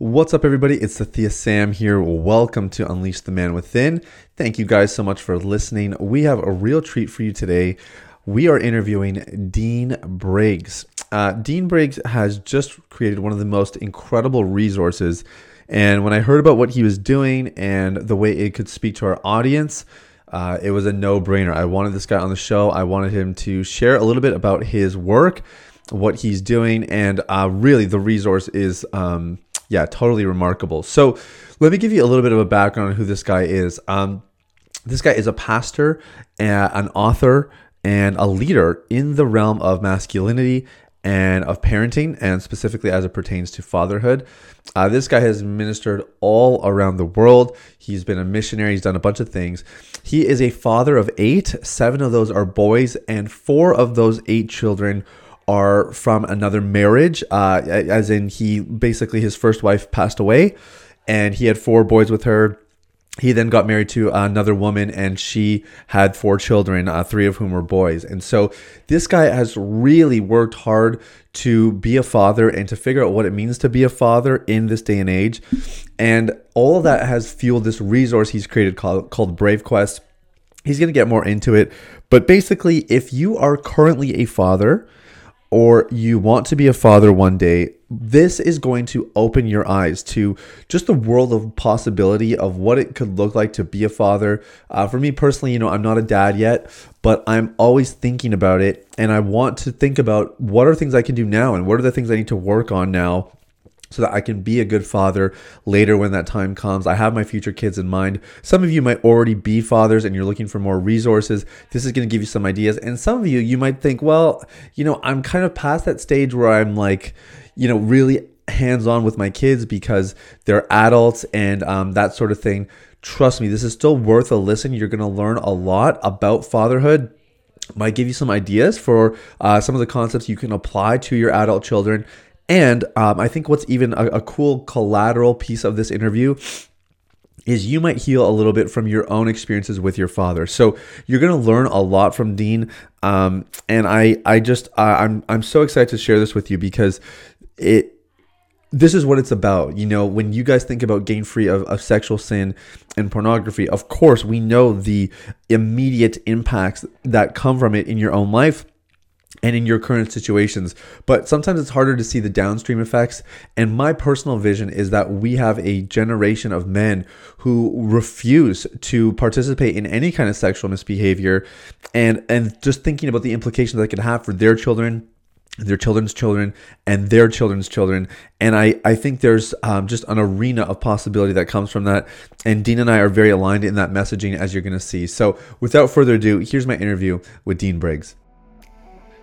What's up, everybody? It's Sathya Sam here. Welcome to Unleash the Man Within. Thank you guys so much for listening. We have a real treat for you today. We are interviewing Dean Briggs. Uh, Dean Briggs has just created one of the most incredible resources. And when I heard about what he was doing and the way it could speak to our audience, uh, it was a no brainer. I wanted this guy on the show. I wanted him to share a little bit about his work, what he's doing, and uh, really the resource is. Um, yeah, totally remarkable. So let me give you a little bit of a background on who this guy is. Um, this guy is a pastor, an author, and a leader in the realm of masculinity and of parenting, and specifically as it pertains to fatherhood. Uh, this guy has ministered all around the world. He's been a missionary. He's done a bunch of things. He is a father of eight. Seven of those are boys, and four of those eight children are from another marriage, uh, as in he basically his first wife passed away, and he had four boys with her. He then got married to another woman, and she had four children, uh, three of whom were boys. And so this guy has really worked hard to be a father and to figure out what it means to be a father in this day and age. And all that has fueled this resource he's created called, called Brave Quest. He's going to get more into it. But basically, if you are currently a father, or you want to be a father one day, this is going to open your eyes to just the world of possibility of what it could look like to be a father. Uh, for me personally, you know, I'm not a dad yet, but I'm always thinking about it. And I want to think about what are things I can do now and what are the things I need to work on now so that I can be a good father later when that time comes. I have my future kids in mind. Some of you might already be fathers and you're looking for more resources. This is going to give you some ideas. And some of you, you might think, well, you know, I'm kind of past that stage where I'm like, you know, really hands on with my kids because they're adults and um, that sort of thing. Trust me, this is still worth a listen. You're going to learn a lot about fatherhood might give you some ideas for uh, some of the concepts you can apply to your adult children and um, I think what's even a, a cool collateral piece of this interview is you might heal a little bit from your own experiences with your father. So you're going to learn a lot from Dean, um, and I I just uh, I'm I'm so excited to share this with you because it this is what it's about. You know, when you guys think about gain free of, of sexual sin and pornography, of course we know the immediate impacts that come from it in your own life and in your current situations. But sometimes it's harder to see the downstream effects. And my personal vision is that we have a generation of men who refuse to participate in any kind of sexual misbehavior. And and just thinking about the implications that could have for their children their children's children and their children's children. And i i think there's um, just an arena of possibility that comes from that. And dean and i are very aligned in that messaging as you're going to see. So without further ado here's my interview with dean briggs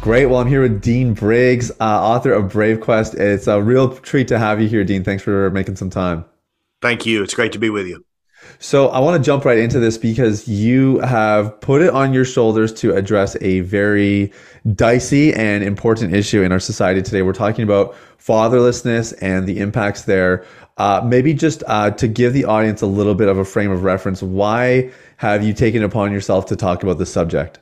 Great. Well, I'm here with Dean Briggs, uh, author of Brave Quest. It's a real treat to have you here, Dean. Thanks for making some time. Thank you. It's great to be with you. So, I want to jump right into this because you have put it on your shoulders to address a very dicey and important issue in our society today. We're talking about fatherlessness and the impacts there. Uh, maybe just uh, to give the audience a little bit of a frame of reference, why have you taken it upon yourself to talk about this subject?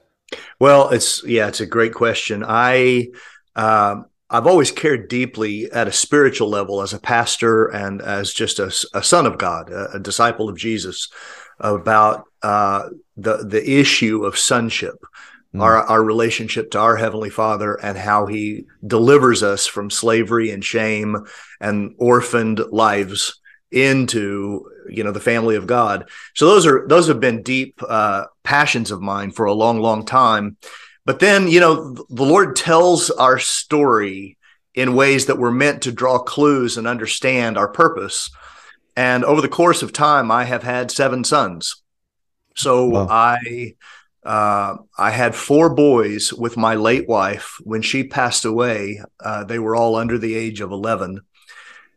Well, it's yeah, it's a great question. I um, I've always cared deeply at a spiritual level as a pastor and as just a, a son of God, a, a, disciple of Jesus, about uh, the the issue of sonship, mm. our our relationship to our heavenly Father, and how He delivers us from slavery and shame and orphaned lives into you know the family of god. So those are those have been deep uh, passions of mine for a long long time. But then you know the lord tells our story in ways that were meant to draw clues and understand our purpose. And over the course of time i have had seven sons. So wow. i uh, I had four boys with my late wife. When she passed away, uh, they were all under the age of 11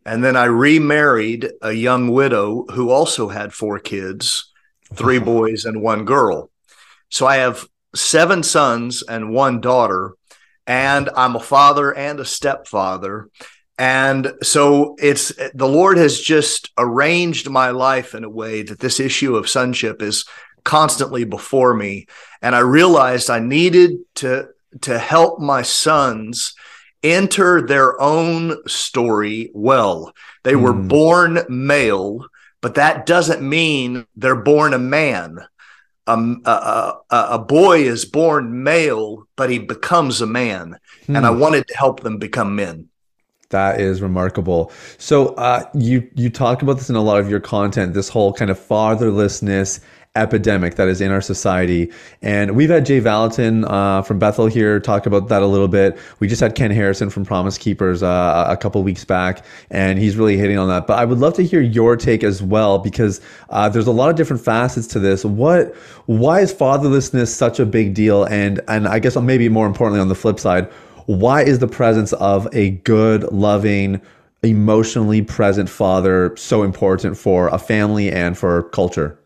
And then I remarried a young widow who also had four kids, three boys and one girl. So I have seven sons and one daughter, and I'm a father and a stepfather. And so it's the Lord has just arranged my life in a way that this issue of sonship is constantly before me. And I realized I needed to to help my sons enter their own story well. They were mm. born male, but that doesn't mean they're born a man. Um, a, a, a, boy is born male, but he becomes a man. Mm. And I hmm. wanted to help them become men. That is remarkable. So uh, you you talk about this in a lot of your content. This whole kind of fatherlessness epidemic that is in our society. And we've had Jay Valentin uh, from Bethel here talk about that a little bit. We just had Ken Harrison from Promise Keepers uh, a couple weeks back, and he's really hitting on that. But I would love to hear your take as well because uh, there's a lot of different facets to this. What, why is fatherlessness such a big deal? And and I guess maybe more importantly on the flip side, why is the presence of a good, loving, emotionally present father so important for a family and for culture?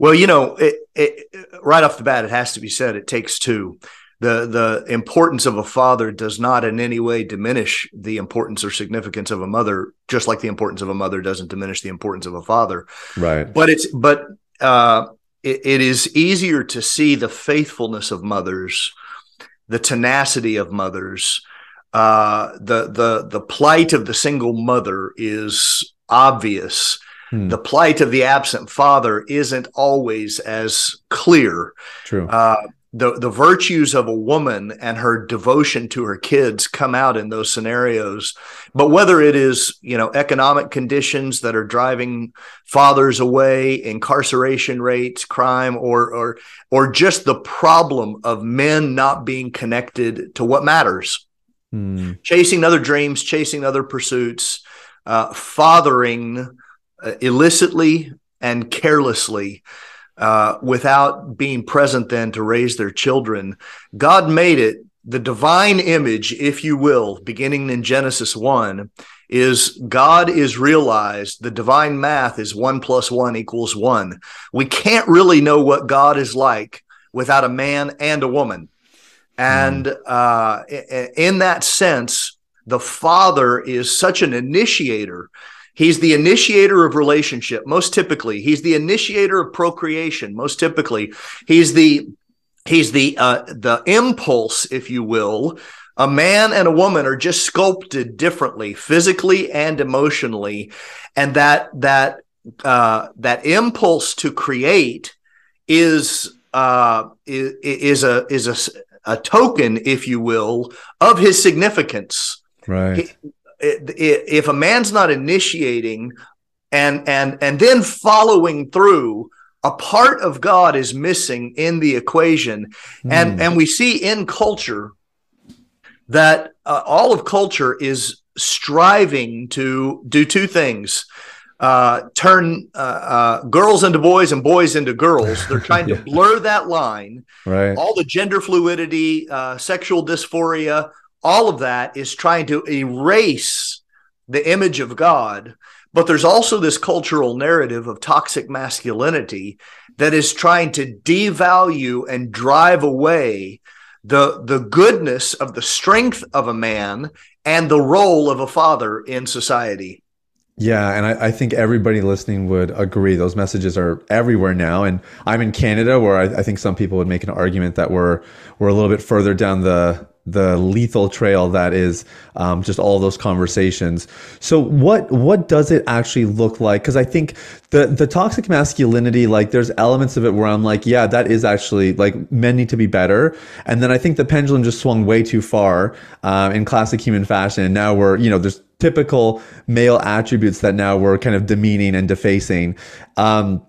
Well, you know, it, it, right off the bat, it has to be said it takes two. The the importance of a father does not in any way diminish the importance or significance of a mother, just like the importance of a mother doesn't diminish the importance of a father. Right. But it's but uh, it, it is easier to see the faithfulness of mothers, the tenacity of mothers, uh, the the the plight of the single mother is obvious Hmm. The plight of the absent father isn't always as clear. True. Uh, the the virtues of a woman and her devotion to her kids come out in those scenarios but whether it is you know economic conditions that are driving fathers away incarceration rates crime or or or just the problem of men not being connected to what matters hmm. chasing other dreams chasing other pursuits uh, fathering illicitly and carelessly uh, without being present then to raise their children. God made it the divine image, if you will, beginning in Genesis 1, is God is realized. The divine math is one plus one equals one. We can't really know what God is like without a man and a woman. And mm. uh, in that sense, the father is such an initiator He's the initiator of relationship, most typically. He's the initiator of procreation, most typically. He's the he's the uh, the impulse, if you will. A man and a woman are just sculpted differently, physically and emotionally, and that that uh, that impulse to create is uh, is, is a is a, a token, if you will, of his significance. Right. He, if a man's not initiating and and and then following through a part of god is missing in the equation mm. and hmm. and we see in culture that uh, all of culture is striving to do two things uh, turn uh, uh girls into boys and boys into girls. They're trying yeah. to blur that line. Right. All the gender fluidity, uh, sexual dysphoria, all of that is trying to erase the image of God. But there's also this cultural narrative of toxic masculinity that is trying to devalue and drive away the, the goodness of the strength of a man and the role of a father in society. Yeah, and I, I, think everybody listening would agree. Those messages are everywhere now, and I'm in Canada, where I, I think some people would make an argument that we're we're a little bit further down the the lethal trail that is um, just all those conversations. So what what does it actually look like? Because I think the the toxic masculinity, like there's elements of it where I'm like, yeah, that is actually like men need to be better. And then I think the pendulum just swung way too far uh, in classic human fashion. And now we're you know there's typical male attributes that now we're kind of demeaning and defacing. Um,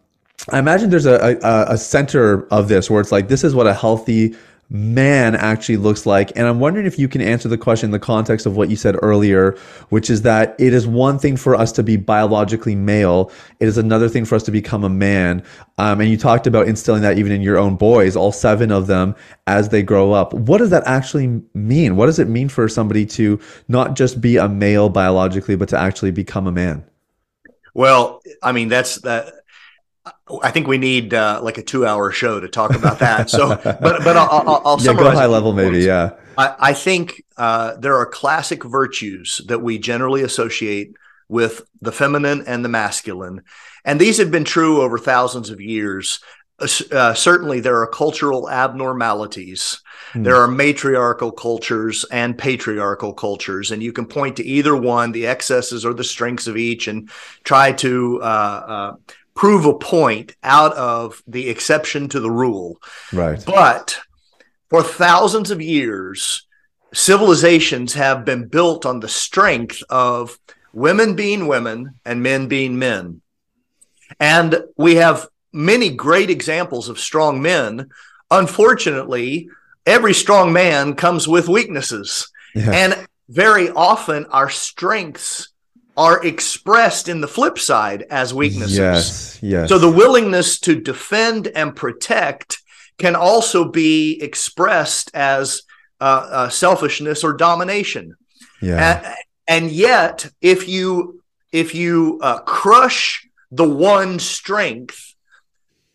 I imagine there's a, a, a center of this where it's like this is what a healthy man actually looks like. And I'm wondering if you can answer the question in the context of what you said earlier, which is that it is one thing for us to be biologically male, it is another thing for us to become a man. Um, and you talked about instilling that even in your own boys, all seven of them, as they grow up. What does that actually mean? What does it mean for somebody to not just be a male biologically, but to actually become a man? Well, I mean, that's that I think we need uh, like a two-hour show to talk about that. So, but but I'll, I'll, I'll yeah, go high level maybe. Yeah, I, I think uh, there are classic virtues that we generally associate with the feminine and the masculine, and these have been true over thousands of years. Uh, uh certainly, there are cultural abnormalities. Hmm. There are matriarchal cultures and patriarchal cultures, and you can point to either one, the excesses or the strengths of each, and try to uh, uh, prove a point out of the exception to the rule. Right. But for thousands of years, civilizations have been built on the strength of women being women and men being men. And we have many great examples of strong men. Unfortunately, every strong man comes with weaknesses. Yeah. And very often our strengths are expressed in the flip side as weaknesses. Yes, yes. So the willingness to defend and protect can also be expressed as uh, uh, selfishness or domination. Yeah. And, and, yet, if you if you uh, crush the one strength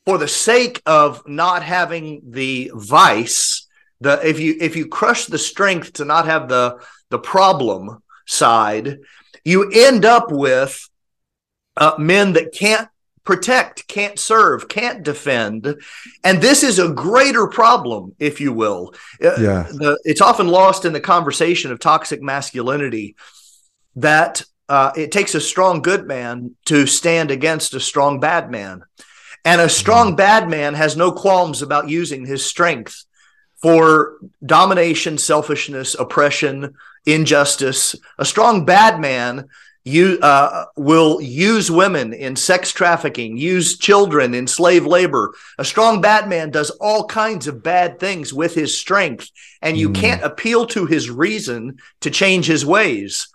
for the sake of not having the vice, the if you if you crush the strength to not have the the problem side, you end up with uh, men that can't protect, can't serve, can't defend. And this is a greater problem, if you will. Uh, yeah. The, it's often lost in the conversation of toxic masculinity that uh, it takes a strong good man to stand against a strong bad man. And a strong mm-hmm. bad man has no qualms about using his strength for domination, selfishness, oppression, injustice. A strong bad man you uh, will use women in sex trafficking, use children in slave labor. A strong bad man does all kinds of bad things with his strength, and you mm. can't appeal to his reason to change his ways.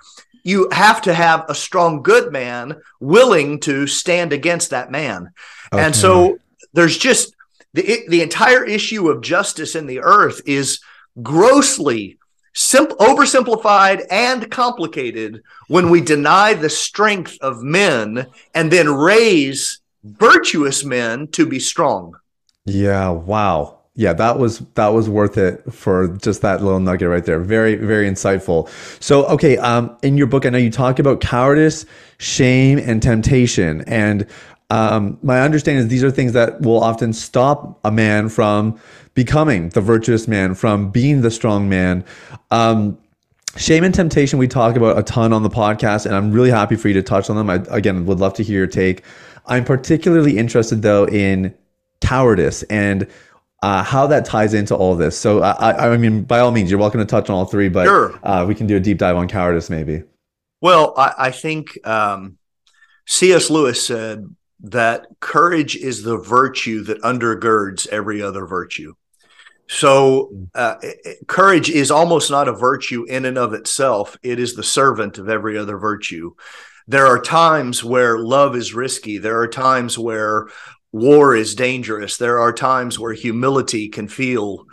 You have to have a strong good man willing to stand against that man. Okay. And so there's just the the entire issue of justice in the earth is grossly simple, oversimplified and complicated when we deny the strength of men and then raise virtuous men to be strong. Yeah, wow. Yeah, that was that was worth it for just that little nugget right there. Very very insightful. So, okay, um in your book I know you talk about cowardice, shame and temptation and um, my understanding is these are things that will often stop a man from becoming the virtuous man, from being the strong man. Um, shame and temptation, we talk about a ton on the podcast, and I'm really happy for you to touch on them. I, again, would love to hear your take. I'm particularly interested, though, in cowardice and uh, how that ties into all this. So, uh, I, I, mean, by all means, you're welcome to touch on all three, but sure. uh, we can do a deep dive on cowardice, maybe. Well, I, I think um, C.S. Lewis said that courage is the virtue that undergirds every other virtue. So, uh, courage is almost not a virtue in and of itself. It is the servant of every other virtue. There are times where love is risky. There are times where war is dangerous. There are times where humility can feel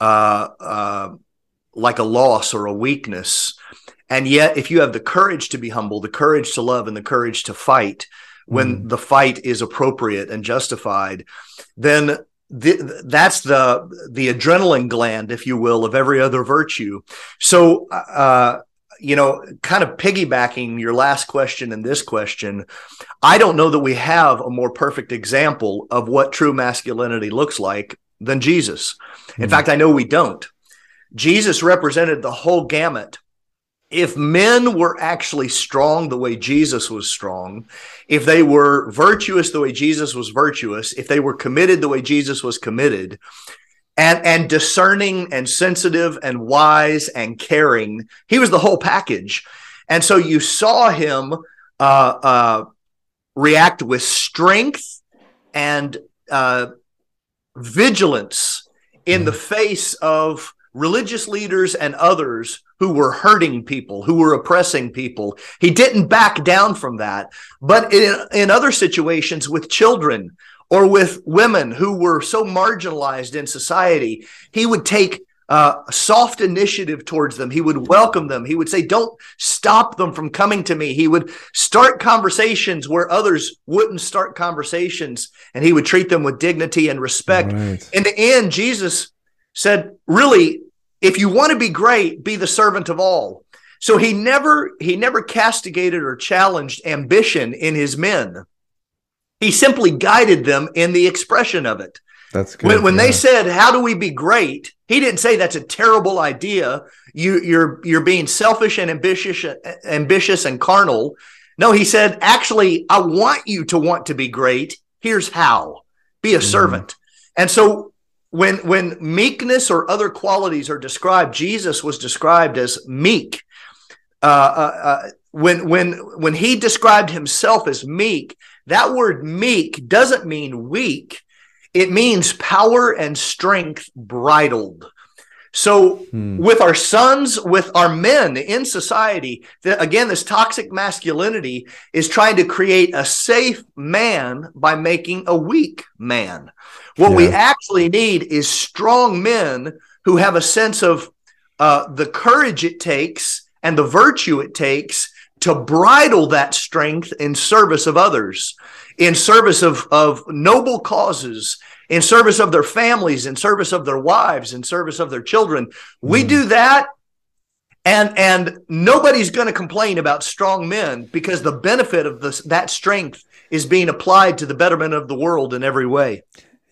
uh, uh, like a loss or a weakness. And yet, if you have the courage to be humble, the courage to love, and the courage to fight when mm. the fight is appropriate and justified, then the, that's the the adrenaline gland, if you will, of every other virtue. So, uh, you know, kind of piggybacking your last question and this question, I don't know that we have a more perfect example of what true masculinity looks like than Jesus. In mm-hmm. fact, I know we don't. Jesus represented the whole gamut if men were actually strong the way Jesus was strong, if they were virtuous the way Jesus was virtuous, if they were committed the way Jesus was committed, and and discerning and sensitive and wise and caring, he was the whole package. And so you saw him uh, uh, react with strength and uh, vigilance in the face of religious leaders and others who were hurting people, who were oppressing people. He didn't back down from that. But in, in other situations with children or with women who were so marginalized in society, he would take uh, soft initiative towards them. He would welcome them. He would say, Don't stop them from coming to me. He would start conversations where others wouldn't start conversations, and he would treat them with dignity and respect. Right. In the end, Jesus said, Really, if you want to be great, be the servant of all. So he never he never castigated or challenged ambition in his men. He simply guided them in the expression of it. That's good. When, when yeah. they said, "How do we be great?" He didn't say that's a terrible idea. You, you're you're being selfish and ambitious, ambitious and carnal. No, he said, actually, I want you to want to be great. Here's how: be a mm-hmm. servant. And so, when when meekness or other qualities are described, Jesus was described as meek. Uh, uh, uh, when when when he described himself as meek, that word meek doesn't mean weak it means power and strength bridled. So, hmm. with our sons, with our men in society, the, again, this toxic masculinity is trying to create a safe man by making a weak man. What yeah. we actually need is strong men who have a sense of uh, the courage it takes and the virtue it takes to bridle that strength in service of others in service of, of noble causes, in service of their families, in service of their wives, in service of their children. We mm. do that and and nobody's going to complain about strong men because the benefit of this that strength is being applied to the betterment of the world in every way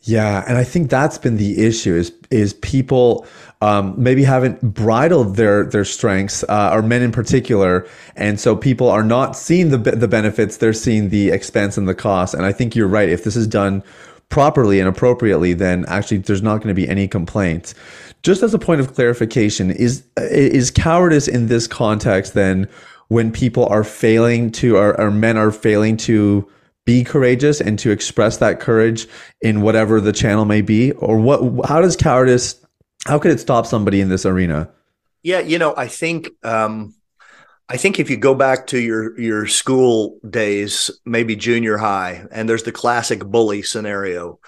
yeah and i think that's been the issue is is people um, maybe haven't bridled their their strengths, uh, or men in particular, and so people are not seeing the the benefits; they're seeing the expense and the cost. And I think you're right. If this is done properly and appropriately, then actually there's not going to be any complaints. Just as a point of clarification, is is cowardice in this context then when people are failing to, or, or men are failing to be courageous and to express that courage in whatever the channel may be, or what? How does cowardice how could it stop somebody in this arena? Yeah, you know, I think um, I think if you go back to your your school days, maybe junior high, and there's the classic bully scenario.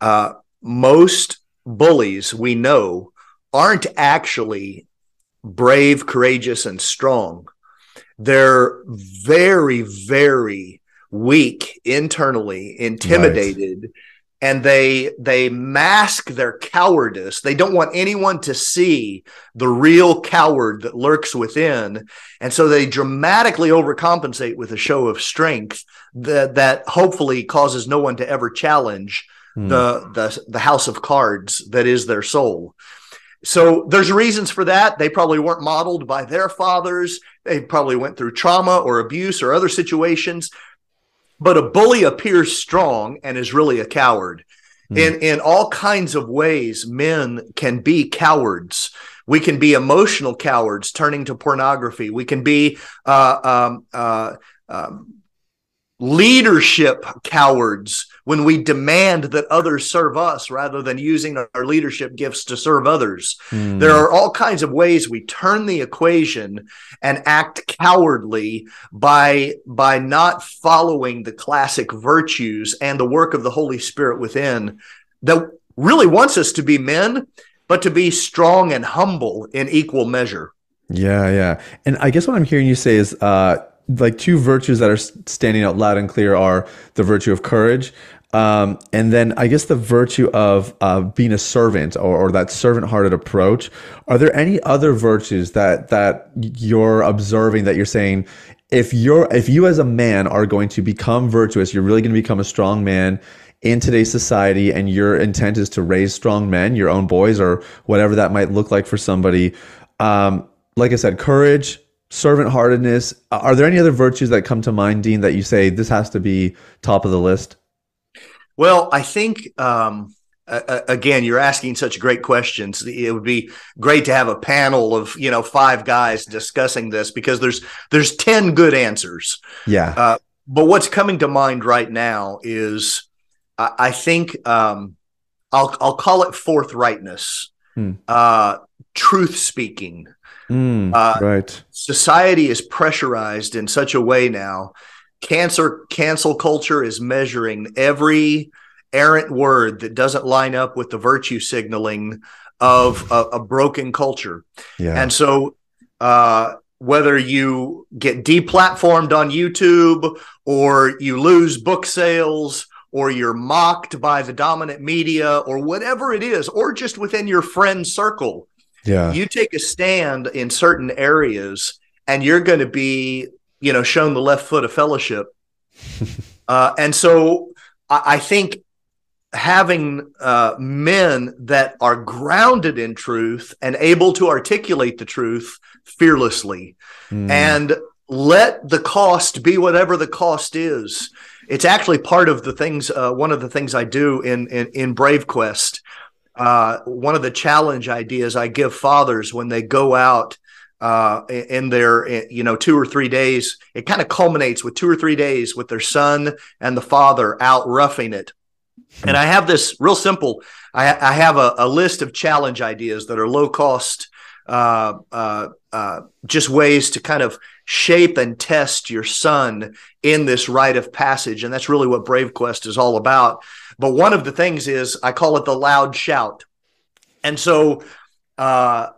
Uh, most bullies we know aren't actually brave, courageous, and strong. They're very, very weak internally, intimidated. Right and they they mask their cowardice. They don't want anyone to see the real coward that lurks within. And so they dramatically overcompensate with a show of strength that that hopefully causes no one to ever challenge hmm. the the the house of cards that is their soul. So there's reasons for that. They probably weren't modeled by their fathers. They probably went through trauma or abuse or other situations but a bully appears strong and is really a coward. Mm. In in all kinds of ways, men can be cowards. We can be emotional cowards, turning to pornography. We can be uh, um, uh, um, leadership cowards when we demand that others serve us rather than using our leadership gifts to serve others. Mm. There are all kinds of ways we turn the equation and act cowardly by by not following the classic virtues and the work of the Holy Spirit within that really wants us to be men but to be strong and humble in equal measure. Yeah, yeah. And I guess what I'm hearing you say is uh like two virtues that are standing out loud and clear are the virtue of courage um, and then I guess the virtue of uh, being a servant or, or that servant-hearted approach. Are there any other virtues that that you're observing that you're saying if you're if you as a man are going to become virtuous, you're really going to become a strong man in today's society, and your intent is to raise strong men, your own boys, or whatever that might look like for somebody. Um, like I said, courage, servant heartedness. Are there any other virtues that come to mind, Dean, that you say this has to be top of the list? Well, I think um, uh, again, you're asking such great questions. It would be great to have a panel of you know five guys discussing this because there's there's ten good answers. Yeah. Uh, but what's coming to mind right now is I, I think um, I'll I'll call it forthrightness, hmm. uh, truth speaking. Mm, uh, right. Society is pressurized in such a way now. Cancer cancel culture is measuring every errant word that doesn't line up with the virtue signaling of a, a broken culture. Yeah. And so uh, whether you get deplatformed on YouTube or you lose book sales or you're mocked by the dominant media or whatever it is, or just within your friend circle. Yeah. You take a stand in certain areas and you're going to be, you know, shown the left foot of fellowship. uh, and so I, I think having uh, men that are grounded in truth and able to articulate the truth fearlessly mm. and let the cost be whatever the cost is it's actually part of the things uh, one of the things i do in in, in brave quest uh, one of the challenge ideas i give fathers when they go out uh, in their you know two or three days it kind of culminates with two or three days with their son and the father out roughing it and I have this real simple. I, I have a, a, list of challenge ideas that are low cost, uh, uh, uh, just ways to kind of shape and test your son in this rite of passage, and that's really what Brave Quest is all about. But one of the things is I call it the loud shout, and so uh,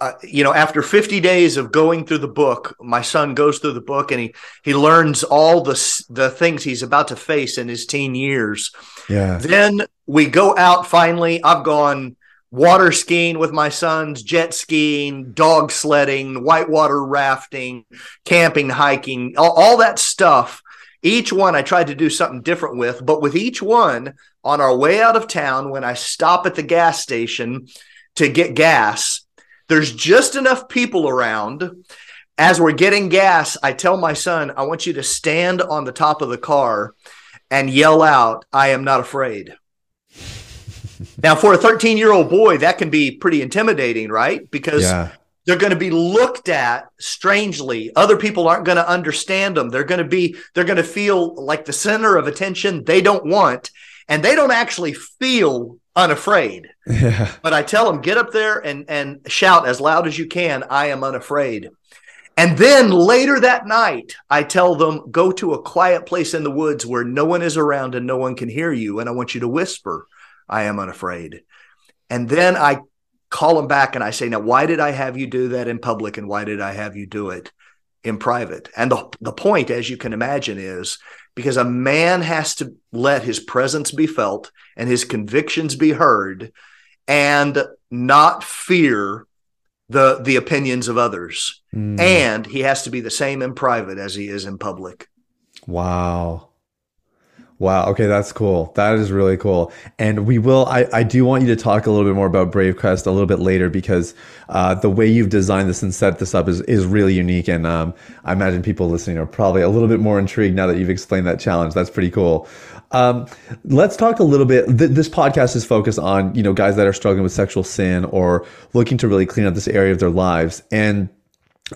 uh, you know, after 50 days of going through the book, my son goes through the book and he he learns all the the things he's about to face in his teen years. Yeah. Then we go out finally. I've gone water skiing with my sons, jet skiing, dog sledding, whitewater rafting, camping, hiking, all, all that stuff. Each one I tried to do something different with, but with each one on our way out of town, when I stop at the gas station, to get gas. There's just enough people around. As we're getting gas, I tell my son, I want you to stand on the top of the car and yell out, I am not afraid. Now, for a 13 year old boy, that can be pretty intimidating, right? Because yeah. they're going to be looked at strangely. Other people aren't going to understand them. They're going to be, they're going to feel like the center of attention they don't want. And they don't actually feel unafraid. Yeah. But I tell them, get up there and, and shout as loud as you can, I am unafraid. And then later that night, I tell them, go to a quiet place in the woods where no one is around and no one can hear you. And I want you to whisper, I am unafraid. And then I call him back and I say, now, why did I have you do that in public? And why did I have you do it in private? And the, the point, as you can imagine, is because a man has to let his presence be felt and his convictions be heard and not fear the the opinions of others mm. and he has to be the same in private as he is in public wow Wow. Okay, that's cool. That is really cool. And we will. I, I do want you to talk a little bit more about Brave Quest a little bit later because uh, the way you've designed this and set this up is is really unique. And um, I imagine people listening are probably a little bit more intrigued now that you've explained that challenge. That's pretty cool. Um, let's talk a little bit. Th- this podcast is focused on you know guys that are struggling with sexual sin or looking to really clean up this area of their lives and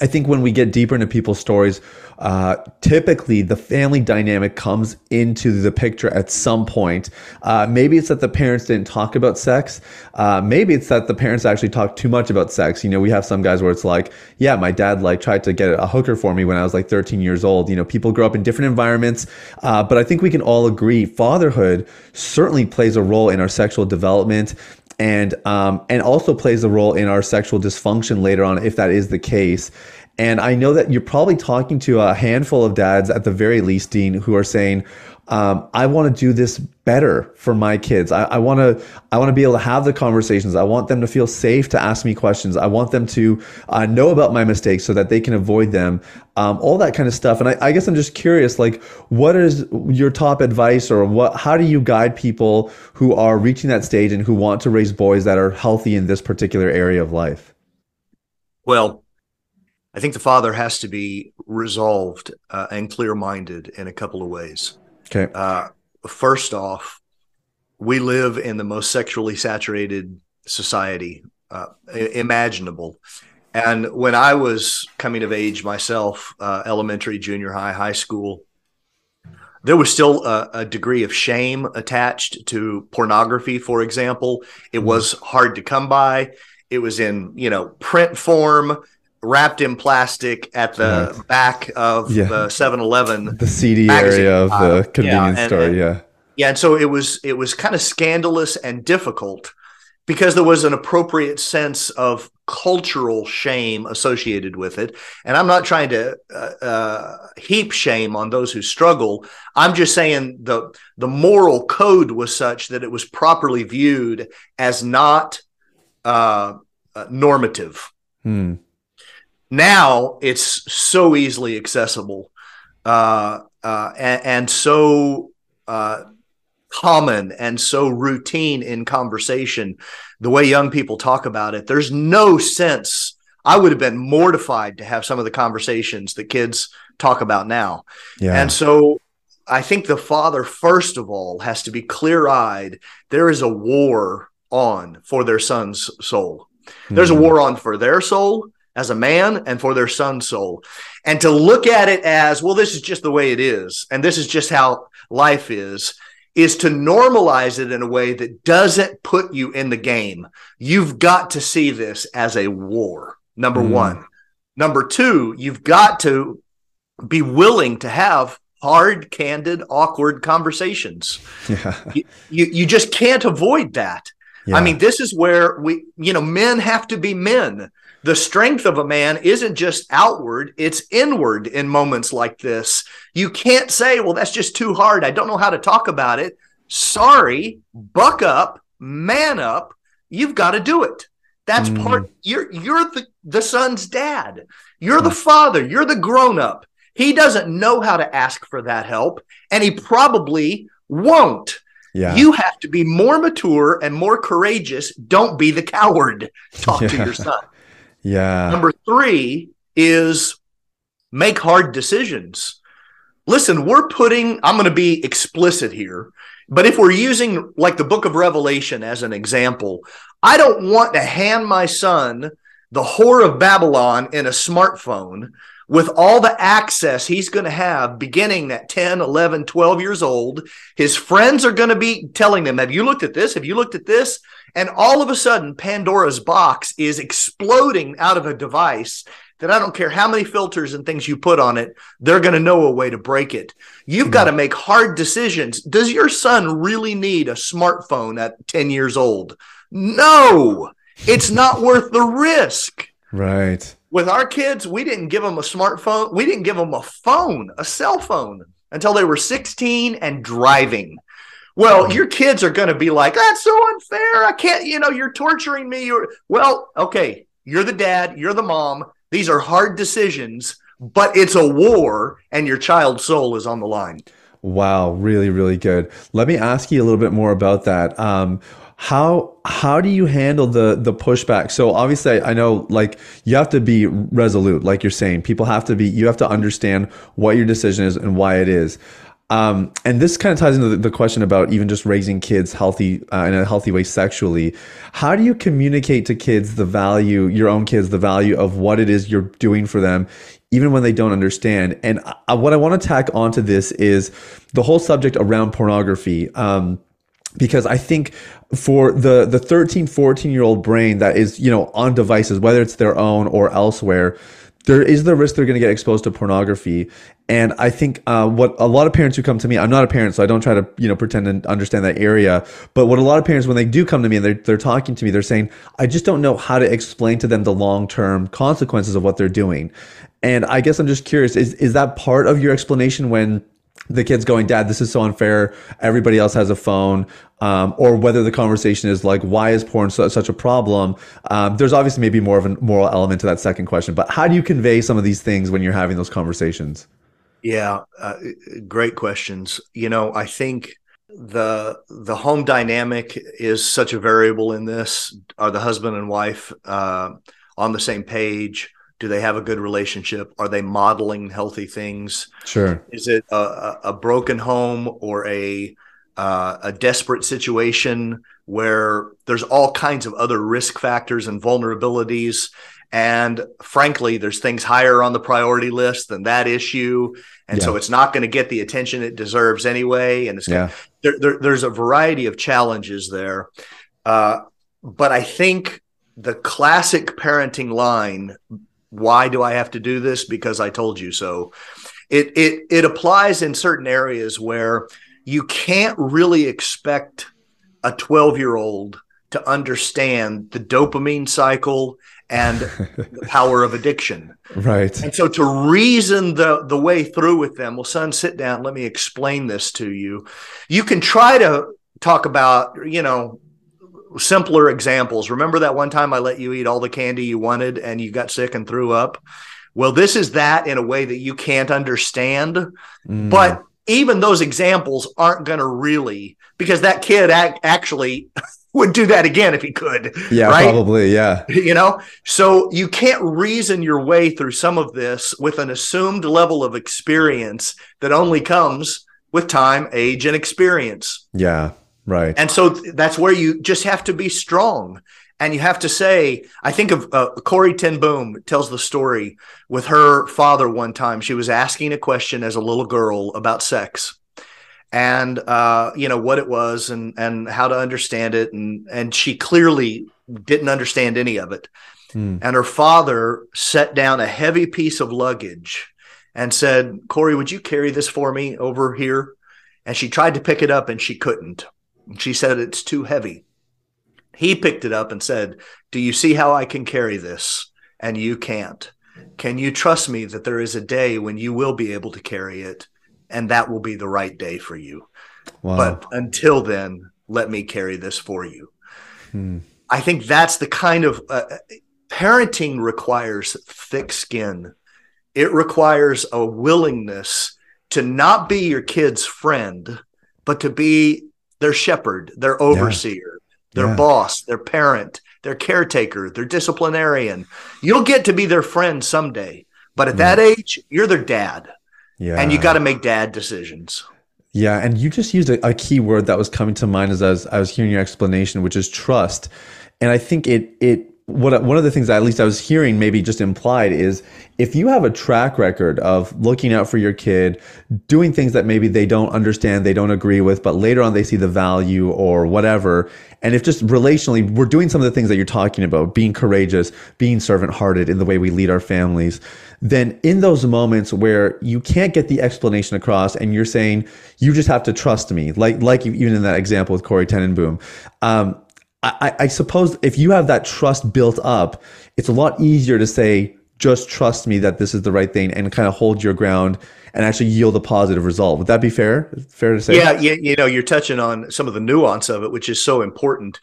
I think when we get deeper into people's stories, uh, typically the family dynamic comes into the picture at some point. Uh, maybe it's that the parents didn't talk about sex. Uh, maybe it's that the parents actually talked too much about sex. You know, we have some guys where it's like, yeah, my dad like tried to get a hooker for me when I was like 13 years old. You know, people grow up in different environments, uh, but I think we can all agree fatherhood certainly plays a role in our sexual development and um, and also plays a role in our sexual dysfunction later on if that is the case. And I know that you're probably talking to a handful of dads at the very least, Dean, who are saying, um, I want to do this better for my kids. I want to I want to be able to have the conversations. I want them to feel safe to ask me questions. I want them to uh, know about my mistakes so that they can avoid them. Um, all that kind of stuff. And I, I, guess I'm just curious, like, what is your top advice, or what? How do you guide people who are reaching that stage and who want to raise boys that are healthy in this particular area of life? Well, I think the father has to be resolved uh, and clear minded in a couple of ways. Okay. Uh, first off, we live in the most sexually saturated society uh, imaginable. And when I was coming of age myself, uh, elementary, junior high, high school, there was still a, a, degree of shame attached to pornography for example it mm-hmm. was hard to come by it was in you know print form wrapped in plastic at the back of yeah. the 7-Eleven the CD magazine. area of the convenience yeah, store and, yeah yeah and so it was it was kind of scandalous and difficult because there was an appropriate sense of cultural shame associated with it. And I'm not trying to uh, uh, heap shame on those who struggle. I'm just saying the the moral code was such that it was properly viewed as not uh, uh normative. Hmm. Now it's so easily accessible uh, uh, and, and, so common and so routine in conversation the way young people talk about it there's no sense i would have been mortified to have some of the conversations that kids talk about now yeah. and so i think the father first of all has to be clear-eyed there is a war on for their son's soul there's mm-hmm. a war on for their soul as a man and for their son's soul. And to look at it as, well, this is just the way it is, and this is just how life is, is to normalize it in a way that doesn't put you in the game. You've got to see this as a war, number mm. one. Number two, you've got to be willing to have hard, candid, awkward conversations. Yeah. You, you, you just can't avoid that. Yeah. I mean, this is where we, you know, men have to be men the strength of a man isn't just outward, it's inward in moments like this. You can't say, well, that's just too hard. I don't know how to talk about it. Sorry, buck up, man up. You've got to do it. That's mm. part you're you're the, the son's dad. You're the father, you're the grown up. He doesn't know how to ask for that help, and he probably won't. Yeah. You have to be more mature and more courageous. Don't be the coward. Talk yeah. to your son. Yeah. Number three is make hard decisions. Listen, we're putting, I'm going to be explicit here, but if we're using like the book of Revelation as an example, I don't want to hand my son the whore of Babylon in a smartphone with all the access he's going to have beginning at 10, 11, 12 years old. His friends are going to be telling them, Have you looked at this? Have you looked at this? And all of a sudden, Pandora's box is exploding out of a device that I don't care how many filters and things you put on it, they're going to know a way to break it. You've mm-hmm. got to make hard decisions. Does your son really need a smartphone at 10 years old? No, it's not worth the risk. Right. With our kids, we didn't give them a smartphone. We didn't give them a phone, a cell phone until they were 16 and driving. Well, your kids are going to be like, that's so unfair. I can't, you know, you're torturing me. You're, well, okay, you're the dad, you're the mom. These are hard decisions, but it's a war and your child's soul is on the line. Wow, really, really good. Let me ask you a little bit more about that. Um, how how do you handle the the pushback so obviously I, I, know like you have to be resolute like you're saying people have to be you have to understand what your decision is and why it is um, and this kind of ties into the, question about even just raising kids healthy uh, in a healthy way sexually. How do you communicate to kids the value, your own kids, the value of what it is you're doing for them, even when they don't understand? And uh, what I want to tack onto this is the whole subject around pornography. Um, because I think for the the 13, 14 year old brain that is, you know, on devices, whether it's their own or elsewhere, there is the risk they're going to get exposed to pornography. And I think uh, what a lot of parents who come to me, I'm not a parent, so I don't try to you know pretend to understand that area. But what a lot of parents, when they do come to me and they're they're talking to me, they're saying, I just don't know how to explain to them the long term consequences of what they're doing. And I guess I'm just curious, is is that part of your explanation when the kid's going, Dad, this is so unfair. Everybody else has a phone. Um, or whether the conversation is like, why is porn so, such a problem? Um, there's obviously maybe more of a moral element to that second question, but how do you convey some of these things when you're having those conversations? Yeah, uh, great questions. You know, I think the the home dynamic is such a variable in this. Are the husband and wife uh, on the same page? Do they have a good relationship are they modeling healthy things sure is it a, a broken home or a uh, a desperate situation where there's all kinds of other risk factors and vulnerabilities. And frankly, there's things higher on the priority list than that issue. And yeah. so it's not going to get the attention it deserves anyway. And it's yeah. there, there, there's a variety of challenges there. Uh, but I think the classic parenting line, why do I have to do this? Because I told you so. It, it, it applies in certain areas where you can't really expect a 12 year old to understand the dopamine cycle and the power of addiction. Right. And so to reason the, the way through with them, well, son, sit down, let me explain this to you. You can try to talk about, you know, simpler examples. Remember that one time I let you eat all the candy you wanted and you got sick and threw up? Well, this is that in a way that you can't understand. Mm. But even those examples aren't going to really because that kid ac- actually would do that again if he could. Yeah, right? probably. Yeah. You know, so you can't reason your way through some of this with an assumed level of experience that only comes with time, age, and experience. Yeah, right. And so that's where you just have to be strong and you have to say, I think of uh, Corrie ten Boom tells the story with her father one time. She was asking a question as a little girl about sex and uh, you know what it was and and how to understand it and and she clearly didn't understand any of it. Hmm. And her father set down a heavy piece of luggage and said, Corrie, would you carry this for me over here? And she tried to pick it up and she couldn't. She said, It's too heavy. He picked it up and said, Do you see how I can carry this? And you can't. Can you trust me that there is a day when you will be able to carry it and that will be the right day for you? Wow. But until then, let me carry this for you. Hmm. I think that's the kind of uh, parenting requires thick skin. It requires a willingness to not be your kid's friend, but to be their shepherd, their overseer, their yeah. boss, their parent, their caretaker, their disciplinarian. You'll get to be their friend someday. But at yeah. that age, you're their dad. Yeah. And you got to make dad decisions. Yeah. And you just used a, a, key word that was coming to mind as I was, I was hearing your explanation, which is trust. And I think it, it, what one of the things that at least I was hearing maybe just implied is if you have a track record of looking out for your kid, doing things that maybe they don't understand, they don't agree with, but later on they see the value or whatever, and if just relationally we're doing some of the things that you're talking about, being courageous, being servant hearted in the way we lead our families, then in those moments where you can't get the explanation across and you're saying you just have to trust me, like like even in that example with Corrie ten Boom. Um, I, I suppose if you have that trust built up, it's a lot easier to say, just trust me that this is the right thing and kind of hold your ground and actually yield a positive result. Would that be fair? Fair to say? Yeah, you, you know, you're touching on some of the nuance of it, which is so important.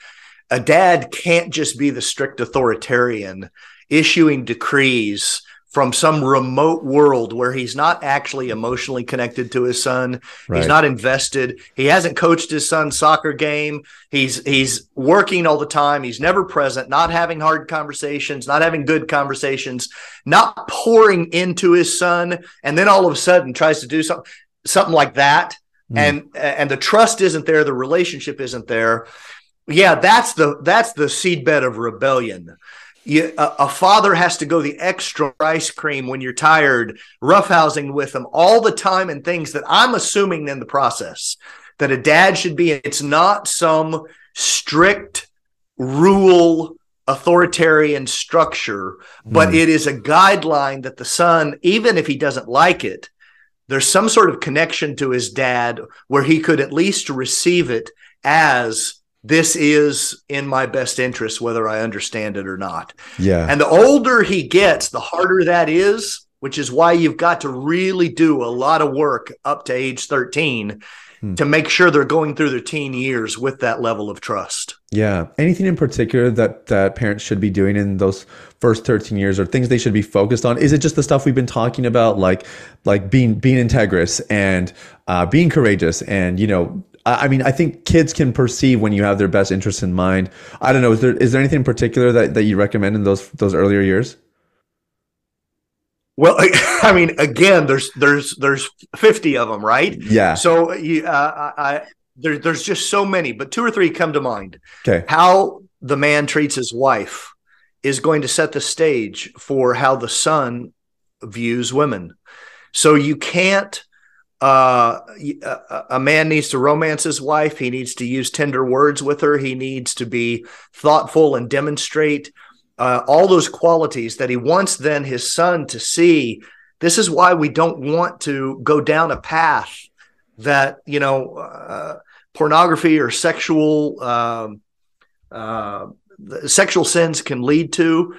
A dad can't just be the strict authoritarian issuing decrees from some remote world where he's not actually emotionally connected to his son. Right. He's not invested. He hasn't coached his son's soccer game. He's he's working all the time. He's never present, not having hard conversations, not having good conversations, not pouring into his son, and then all of a sudden tries to do something something like that. Mm. And and the trust isn't there, the relationship isn't there. Yeah, that's the that's the seedbed of rebellion you, a, a, father has to go the extra ice cream when you're tired, roughhousing with them all the time and things that I'm assuming in the process that a dad should be. It's not some strict rule authoritarian structure, but mm. it is a guideline that the son, even if he doesn't like it, there's some sort of connection to his dad where he could at least receive it as this is in my best interest, whether I understand it or not. Yeah. And the older he gets, the harder that is, which is why you've got to really do a lot of work up to age 13 hmm. to make sure they're going through their teen years with that level of trust. Yeah. Anything in particular that that parents should be doing in those first 13 years or things they should be focused on? Is it just the stuff we've been talking about like like being being integrous and uh, being courageous and you know I mean, I think kids can perceive when you have their best interests in mind. I don't know. Is there is there anything in particular that, that you recommend in those those earlier years? Well, I mean, again, there's there's there's 50 of them, right? Yeah. So you, uh, I there, there's just so many, but two or three come to mind. Okay. How the man treats his wife is going to set the stage for how the son views women. So you can't. Uh, a man needs to romance his wife. He needs to use tender words with her. He needs to be thoughtful and demonstrate uh, all those qualities that he wants then his son to see. This is why we don't want to go down a path that you know uh, pornography or sexual um, uh, sexual sins can lead to.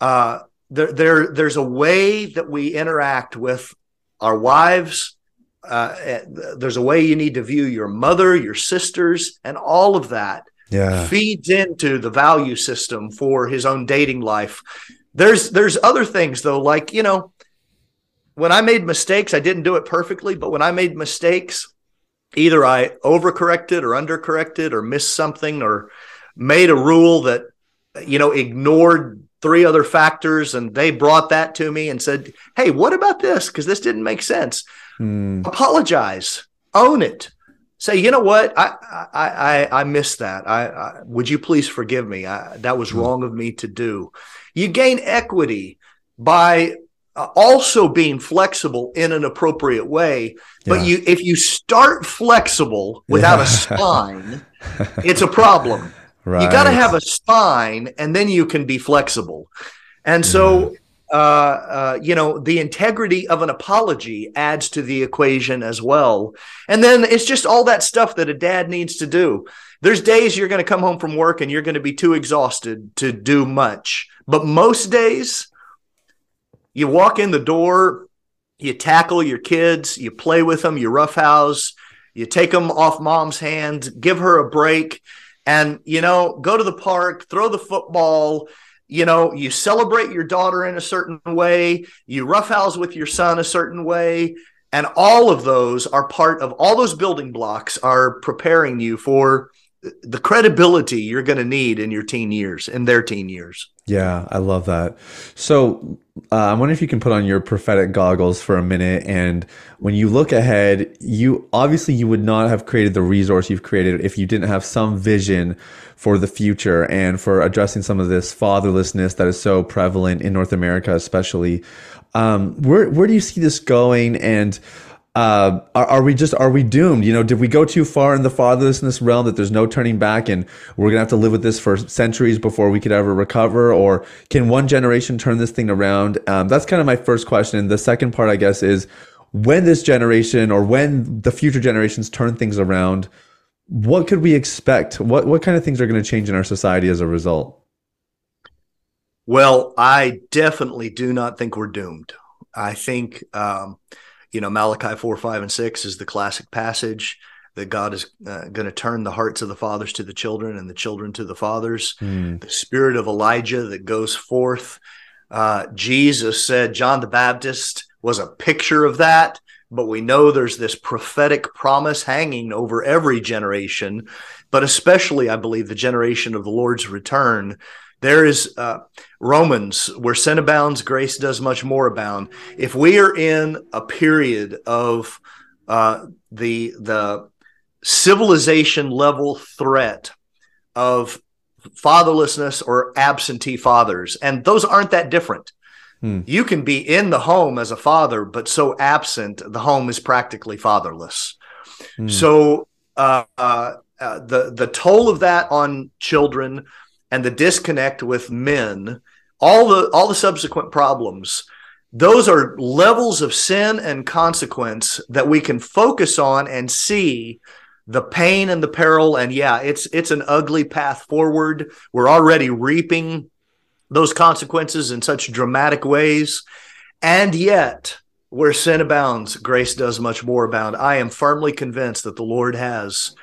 Uh, there, there, there's a way that we interact with our wives. Uh, eh, there's a way you need to view your mother, your sisters, and all of that yeah. feeds into the value system for his own dating life. There's there's other things though, like you know, when I made mistakes, I didn't do it perfectly, but when I made mistakes, either I overcorrected or undercorrected or missed something or made a rule that you know ignored three other factors and they brought that to me and said hey what about this? Because this didn't make sense. Mm. apologize. Own it. Say you know what? I i i, I missed that. I, I, would you please forgive me? I, that was mm. wrong of me to do. You gain equity by uh, also being flexible in an appropriate way but yeah. you if you start flexible without yeah. a spine it's a problem Right. You got to have a spine, and then you can be flexible. And so, uh, uh, you know, the integrity of an apology adds to the equation as well. And then it's just all that stuff that a dad needs to do. There's days you're going to come home from work and you're going to be too exhausted to do much. But most days, you walk in the door, you tackle your kids, you play with them, you roughhouse, you take them off mom's hands, give her a break and you know go to the park throw the football you know you celebrate your daughter in a certain way you roughhouse with your son a certain way and all of those are part of all those building blocks are preparing you for the credibility you're going to need in your teen years in their teen years. Yeah i love that. So uh, i wonder if you can put on your prophetic goggles for a minute and when you look ahead you obviously you would not have created the resource you've created if you didn't have some vision for the future and for addressing some of this fatherlessness that is so prevalent in north america especially. Um, where, where do you see this going and uh, are, are, we just are we doomed? You know, did we go too far in the fatherlessness realm that there's no turning back, and we're gonna have to live with this for centuries before we could ever recover? Or can one generation turn this thing around? Um, that's kind of my first question. The second part, I guess, is when this generation or when the future generations turn things around, what could we expect? What what kind of things are going to change in our society as a result? Well, I definitely do not think we're doomed. I think. Um, you know, Malachi 4, 5, and 6 is the classic passage that God is uh, going to turn the hearts of the fathers to the children and the children to the fathers. Mm. The spirit of Elijah that goes forth. Uh, Jesus said John the Baptist was a picture of that, but we know there's this prophetic promise hanging over every generation, but especially, I believe, the generation of the Lord's return there is uh, Romans, where sin abounds, grace does much more abound. If we are in a period of uh, the the civilization level threat of fatherlessness or absentee fathers, and those aren't that different. Hmm. You can be in the home as a father, but so absent, the home is practically fatherless. Hmm. So uh, uh, uh the the toll of that on children and the disconnect with men, all the all the subsequent problems, those are levels of sin and consequence that we can focus on and see the pain and the peril. And yeah it's it's an ugly path forward. We're already reaping those consequences in such dramatic ways. And yet where sin abounds grace does much more abound. I am firmly convinced that the lord has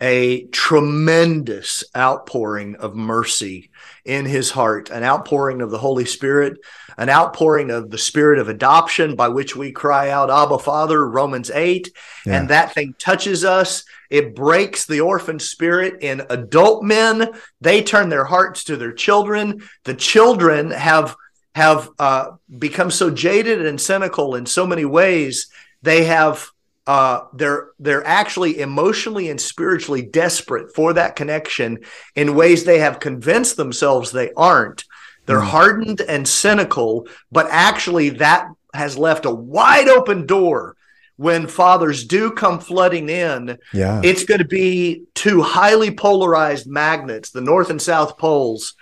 a tremendous outpouring of mercy in his heart, an outpouring of the Holy Spirit, an outpouring of the spirit of adoption by which we cry out, Abba, Father, Romans 8. Yeah. And that thing touches us. It breaks the orphan spirit in adult men. They turn their hearts to their children. The children have have uh, become so jaded and cynical in so many ways. They have uh, they're they're actually emotionally and spiritually desperate for that connection in ways they have convinced themselves they aren't. They're mm. hardened and cynical, but actually that has left a wide open door when fathers do come flooding in. Yeah. It's going to be two highly polarized magnets, the north and south poles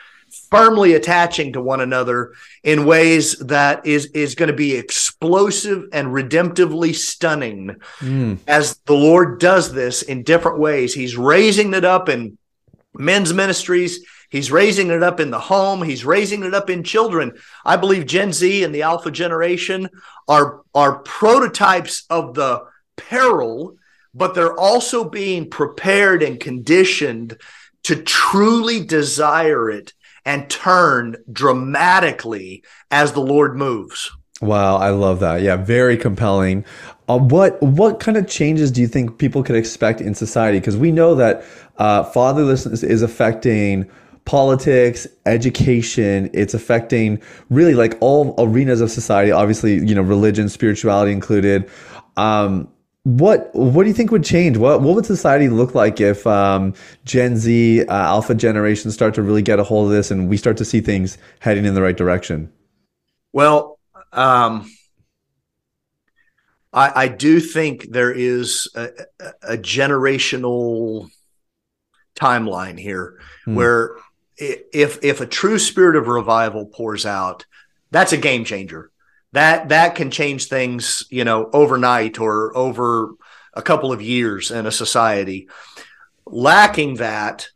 firmly attaching to one another in ways that is is going to be explosive and redemptively stunning. Mm. as the lord does this in different ways. He's raising it up in men's ministries. He's raising it up in the home. He's raising it up in children. I believe gen z and the alpha generation are are prototypes of the peril but they're also being prepared and conditioned to truly desire it and turn dramatically as the Lord moves. Wow, I love that. Yeah, very compelling. Uh, what what kind of changes do you think people could expect in society? Because we know that uh, fatherlessness is affecting politics, education. It's affecting really like all arenas of society. Obviously, you know, religion, spirituality included. Um, what what do you think would change? What what would society look like if um, Gen Z, uh, Alpha generation start to really get a hold of this, and we start to see things heading in the right direction? Well, um, I, I do think there is a, a generational timeline here hmm. where if if a true spirit of revival pours out, that's a game changer that that can change things you know overnight or over a couple of years in a society. Lacking that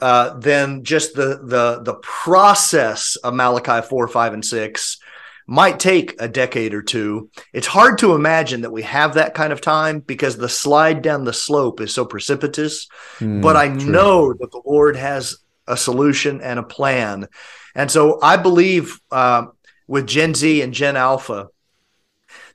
uh, then just the the the process of Malachi 4 5 and 6 might take a decade or two. It's hard to imagine that we have that kind of time because the slide down the slope is so precipitous mm, but i true. know that the lord has a solution and a plan. And so i believe uh, with Gen Z and Gen Alpha,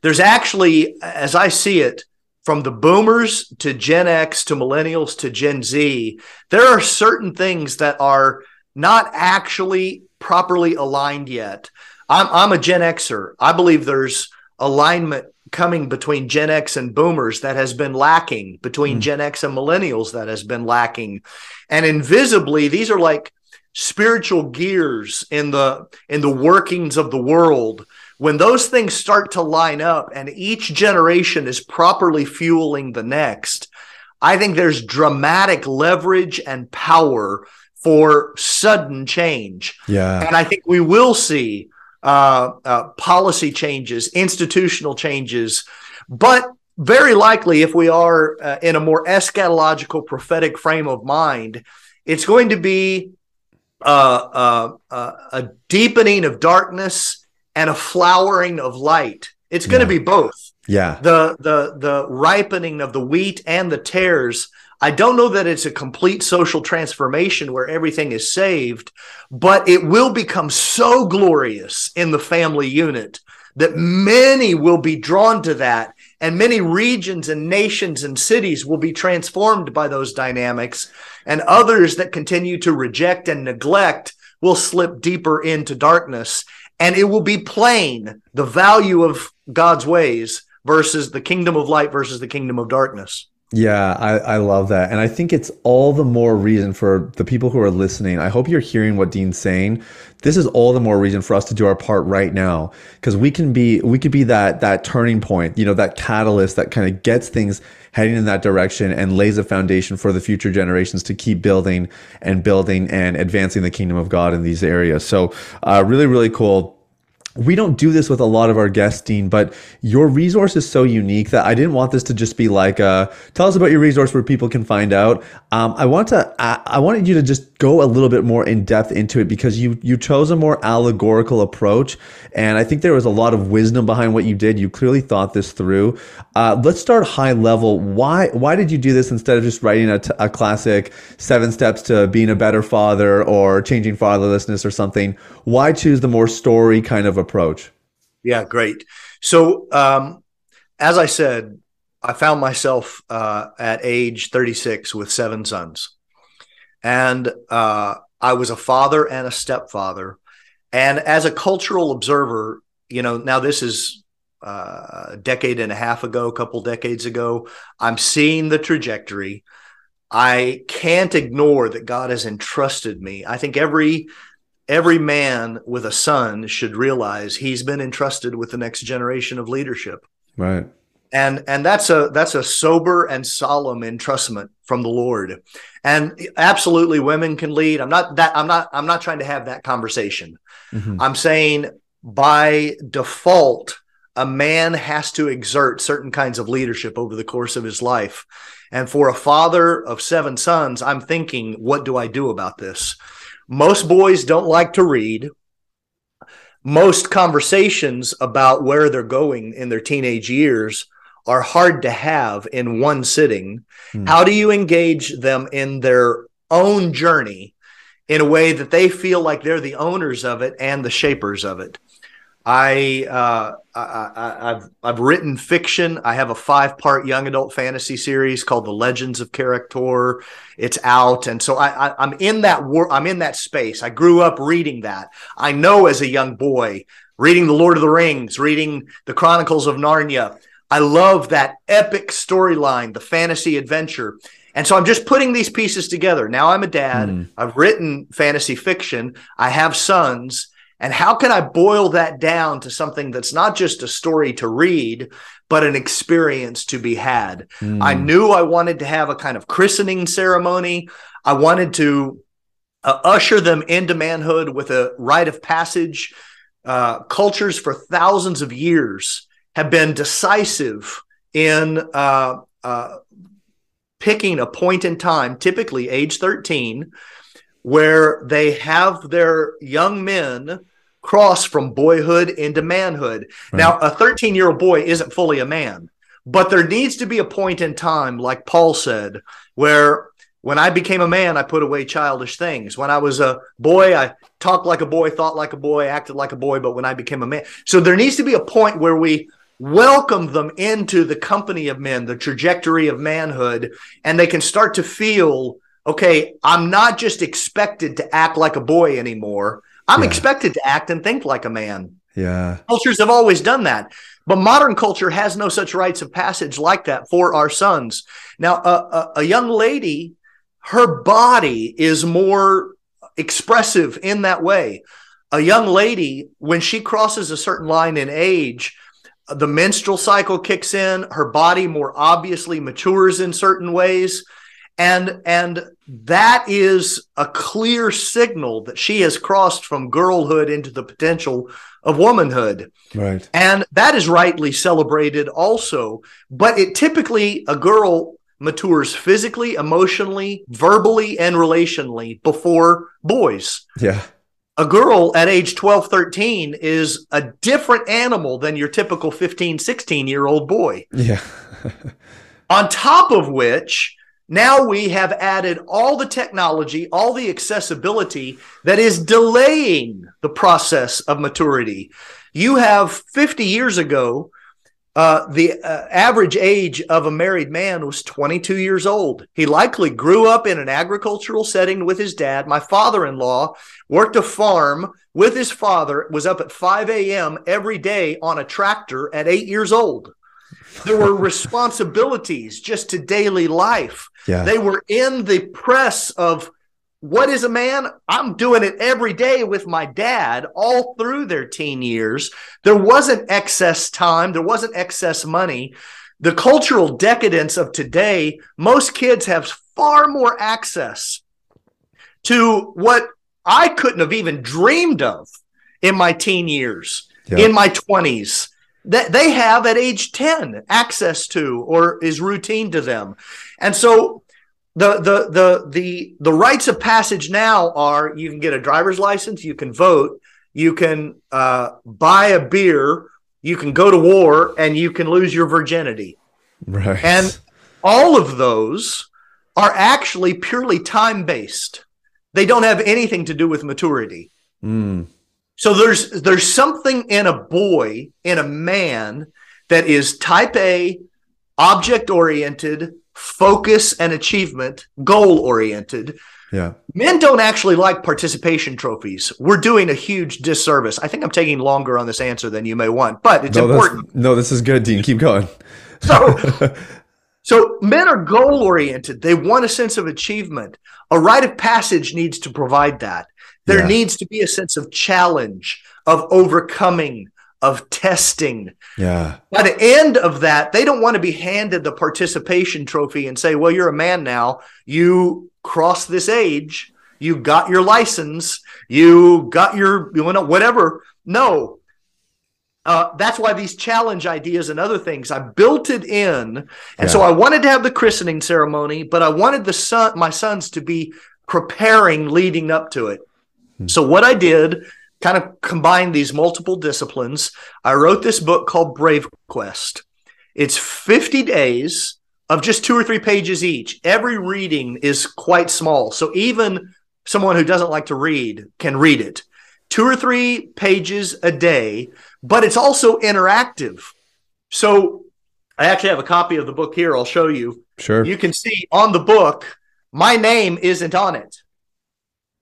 there's actually, as I see it, from the boomers to Gen X to millennials to Gen Z, there are certain things that are not actually properly aligned yet. I'm, I'm a Gen Xer. I believe there's alignment coming between Gen X and boomers that has been lacking, between mm. Gen X and millennials that has been lacking. And invisibly, these are like spiritual gears in the in the workings of the world when those things start to line up and each generation is properly fueling the next i think there's dramatic leverage and power for sudden change. Yeah. And i think we will see uh, uh, policy changes institutional changes but very likely if we are uh, in a more eschatological prophetic frame of mind it's going to be uh, uh, a deepening of darkness and a flowering of light. It's going to yeah. be both. Yeah. The the the ripening of the wheat and the tares. I don't know that it's a complete social transformation where everything is saved, but it will become so glorious in the family unit that many will be drawn to that and many regions and nations and cities will be transformed by those dynamics and others that continue to reject and neglect will slip deeper into darkness. And it will be plain the value of God's ways versus the kingdom of light versus the kingdom of darkness. Yeah, I, I love that. And I think it's all the more reason for the people who are listening. I hope you're hearing what Dean's saying. This is all the more reason for us to do our part right now. Because we can be we could be that that turning point, you know, that catalyst that kind of gets things heading in that direction and lays a foundation for the future generations to keep building and building and advancing the kingdom of God in these areas. So uh, really, really cool we don't do this with a lot of our guests, Dean, but your resource is so unique that I didn't want this to just be like, uh, tell us about your resource where people can find out. Um, I want to, I, I wanted you to just go a little bit more in depth into it because you you chose a more allegorical approach, and I think there was a lot of wisdom behind what you did. You clearly thought this through. Uh, let's start high level. Why why did you do this instead of just writing a, t- a classic seven steps to being a better father or changing fatherlessness or something? Why choose the more story kind of approach? Yeah, great. So, um, as I said, I found myself uh, at age 36 with seven sons. And uh, I was a father and a stepfather. And as a cultural observer, you know, now this is uh, a decade and a half ago, a couple decades ago. I'm seeing the trajectory. I can't ignore that God has entrusted me. I think every every man with a son should realize he's been entrusted with the next generation of leadership. Right. And and that's a that's a sober and solemn entrustment from the Lord. And absolutely women can lead. I'm not that I'm not I'm not trying to have that conversation. Mm-hmm. I'm saying by default a man has to exert certain kinds of leadership over the course of his life. And for a father of seven sons, I'm thinking, what do I do about this? Most boys don't like to read. Most conversations about where they're going in their teenage years are hard to have in one sitting. Hmm. How do you engage them in their own journey in a way that they feel like they're the owners of it and the shapers of it? I, uh, I, have I've written fiction. I have a five part young adult fantasy series called The Legends of Character. It's out, and so I, I am in that war. I'm in that space. I grew up reading that. I know as a young boy, reading The Lord of the Rings, reading The Chronicles of Narnia. I love that epic storyline, the fantasy adventure. And so I'm just putting these pieces together. Now I'm a dad. Mm. I've written fantasy fiction. I have sons and how can I boil that down to something that's not just a story to read, but an experience to be had? Mm. I knew I wanted to have a kind of christening ceremony. I wanted to uh, usher them into manhood with a rite of passage. Uh, cultures for thousands of years have been decisive in uh, uh picking a point in time, typically age 13, where they have their young men cross from boyhood into manhood. Right. Now, a 13 year old boy isn't fully a man, but there needs to be a point in time, like Paul said, where when I became a man, I put away childish things. When I was a boy, I talked like a boy, thought like a boy, acted like a boy, but when I became a man. So there needs to be a point where we welcome them into the company of men, the trajectory of manhood, and they can start to feel okay, I'm not just expected to act like a boy anymore. I'm yeah. expected to act and think like a man. Yeah. Cultures have always done that. But modern culture has no such rites of passage like that for our sons. Now, a, a, a young lady, her body is more expressive in that way. A young lady, when she crosses a certain line in age, the menstrual cycle kicks in, her body more obviously matures in certain ways and and that is a clear signal that she has crossed from girlhood into the potential of womanhood. Right. And that is rightly celebrated also but it typically a girl matures physically emotionally verbally and relationally before boys. Yeah. A girl at age 12 13 is a different animal than your typical 15 16 year old boy. Yeah. On top of which now we have added all the technology, all the accessibility that is delaying the process of maturity. You have 50 years ago, uh, the uh, average age of a married man was 22 years old. He likely grew up in an agricultural setting with his dad. My father in law worked a farm with his father, was up at 5 a.m. every day on a tractor at eight years old. There were responsibilities just to daily life. Yeah. They were in the press of what is a man? I'm doing it every day with my dad all through their teen years. There wasn't excess time, there wasn't excess money. The cultural decadence of today, most kids have far more access to what I couldn't have even dreamed of in my teen years, in my 20s that they have at age 10 access to or is routine to them. And so the the the the the rites of passage now are you can get a driver's license, you can vote, you can uh, buy a beer, you can go to war, and you can lose your virginity. Right. And all of those are actually purely time based. They don't have anything to do with maturity. Mm. So there's there's something in a boy, in a man that is type A, object oriented, focus and achievement, goal oriented. Yeah. Men don't actually like participation trophies. We're doing a huge disservice. I think I'm taking longer on this answer than you may want, but it's no, important. No, this is good, Dean. Keep going. So, so men are goal oriented. They want a sense of achievement. A rite of passage needs to provide that. There Yeah. needs to be a sense of challenge, of overcoming, of testing. Yeah. By the end of that, they don't want to be handed the participation trophy and say, well, you're a man now. You crossed this age. You got your license. You got your, you know, whatever. No. Uh, that's why these challenge ideas and other things, I built it in. And so I wanted to have the christening ceremony, but I wanted the son, my sons to be preparing leading up to it. Hmm. So what I did kind of combined these multiple disciplines. I wrote this book called Brave Quest. It's 50 days of just two or three pages each. Every reading is quite small. So even someone who doesn't like to read can read it. Two or three pages a day, but it's also interactive. So I actually have a copy of the book here. I'll show you. Sure. You can see on the book, my name isn't on it.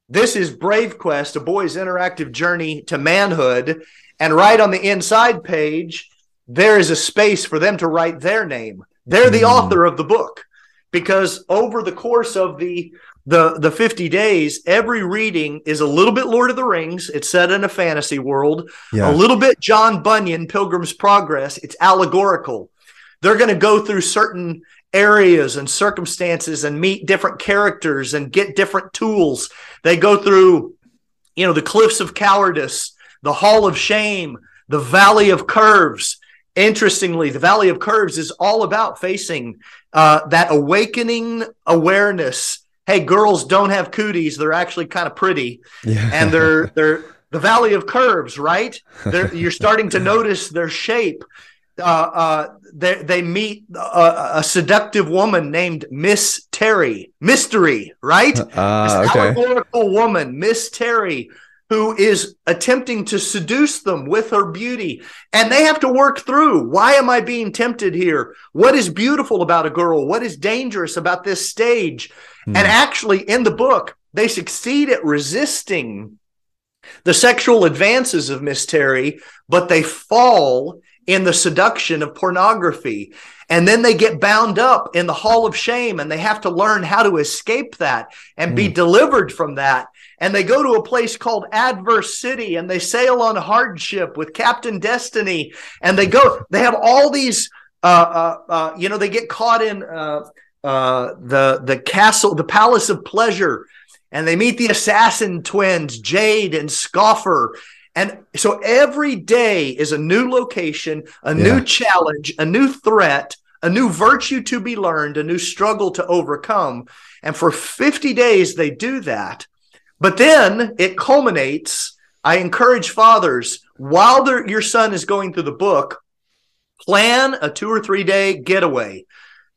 This is Brave Quest, a boy's interactive journey to manhood. And right on the inside page, there is a space for them to write their name. They're the Mm. author of the book because over the course of the the the 50 days every reading is a little bit lord of the rings it's set in a fantasy world yeah. a little bit John Bunyan, Pilgrim's Progress. It's allegorical. They're going to go through certain areas and circumstances and meet different characters and get different tools. They go through, you know, the cliffs of cowardice, the hall of shame, the valley of curves. Interestingly, the valley of curves is all about facing uh, that awakening awareness. Hey, girls don't have cooties; they're actually kind of pretty yeah. and they're they're the valley of curves, right? They're, you're starting to notice their shape. Uh, uh, they they meet a, a seductive woman named Miss Terry, Mystery, right? Ah, this okay. allegorical woman, Miss Terry, who is attempting to seduce them with her beauty. And they have to work through why am I being tempted here? What is beautiful about a girl? What is dangerous about this stage? Hmm. And actually, in the book, they succeed at resisting the sexual advances of Miss Terry, but they fall in the seduction of pornography. And then they get bound up in the hall of shame and they have to learn how to escape that and be delivered from that. And they go to a place called Adverse City and they sail on hardship with Captain Destiny. And they go, they have all these, uh, uh, uh, you know, they get caught in uh, uh, the, the castle, the palace of pleasure. And they meet the assassin twins, Jade and Scoffer. And so every day is a new location, a Yeah. new challenge, a new threat, a new virtue to be learned, a new struggle to overcome. And for 50 days, they do that. But then it culminates. I encourage fathers, while their- your son is going through the book, plan a two or three day getaway.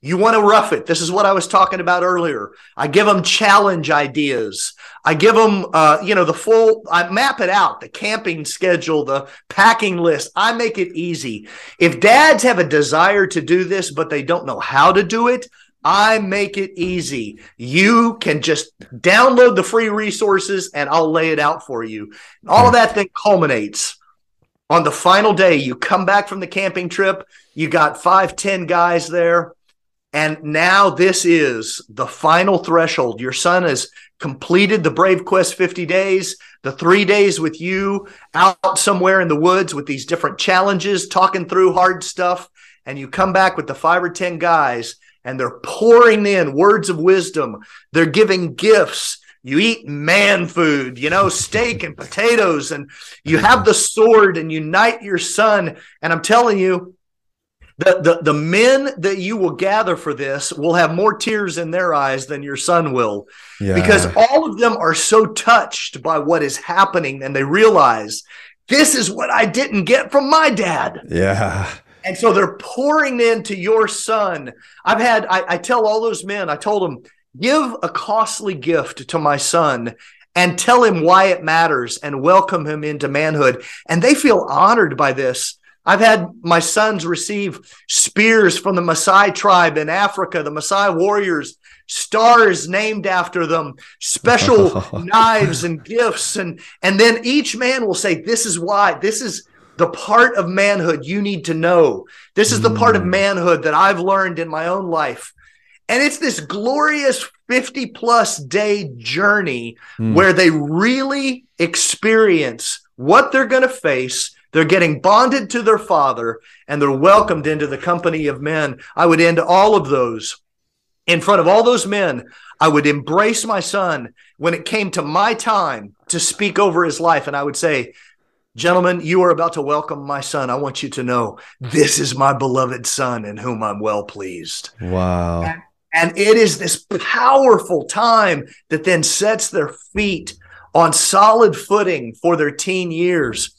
You want to rough it. This is what I was talking about earlier. I give them challenge ideas. I give them, uh, you know, the full, I map it out, the camping schedule, the packing list. I make it easy. If dads have a desire to do this, but they don't know how to do it, I make it easy. You can just download the free resources and I'll lay it out for you. All of that then culminates on the final day. You come back from the camping trip, you got five, ten guys there. And now this is the final threshold. Your son has completed the Brave Quest 50 days, the three days with you out somewhere in the woods with these different challenges, talking through hard stuff. And you come back with the five or 10 guys and they're pouring in words of wisdom. They're giving gifts. You eat man food, you know, steak and potatoes, and you have the sword and unite your son. And I'm telling you, the, the, the men that you will gather for this will have more tears in their eyes than your son will Yeah. because all of them are so touched by what is happening and they realize this is what I didn't get from my dad. yeah. And so they're pouring into your son. I've had, I, I tell all those men, I told them, give a costly gift to my son and tell him why it matters and welcome him into manhood. And they feel honored by this. I've had my sons receive spears from the Maasai tribe in Africa, the Maasai warriors, stars named after them, special knives and gifts. And, and then each man will say, This is why, this is the part of manhood you need to know. This is the part of mm. manhood that I've learned in my own life. And it's this glorious 50 plus day journey mm. where they really experience what they're going to face. They're getting bonded to their father and they're welcomed into the company of men. I would end all of those in front of all those men. I would embrace my son when it came to my time to speak over his life. And I would say, Gentlemen, you are about to welcome my son. I want you to know this is my beloved son in whom I'm well pleased. Wow. And, and it is this powerful time that then sets their feet on solid footing for their teen years.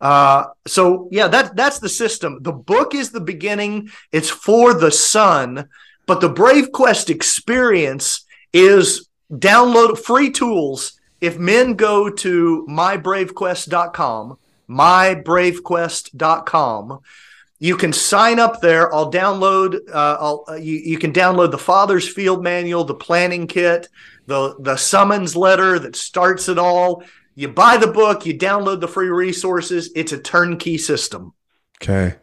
Uh, so yeah, that that's the system. The book is the beginning. It's for the son, but the Brave Quest experience is download free tools if men go to mybravequest.com, mybravequest.com, you can sign up there. I'll download. Uh, I'll, uh, you, you can download the father's field manual, the planning kit, the the summons letter that starts it all. You buy the book, you download the free resources. It's a turnkey system. Okay,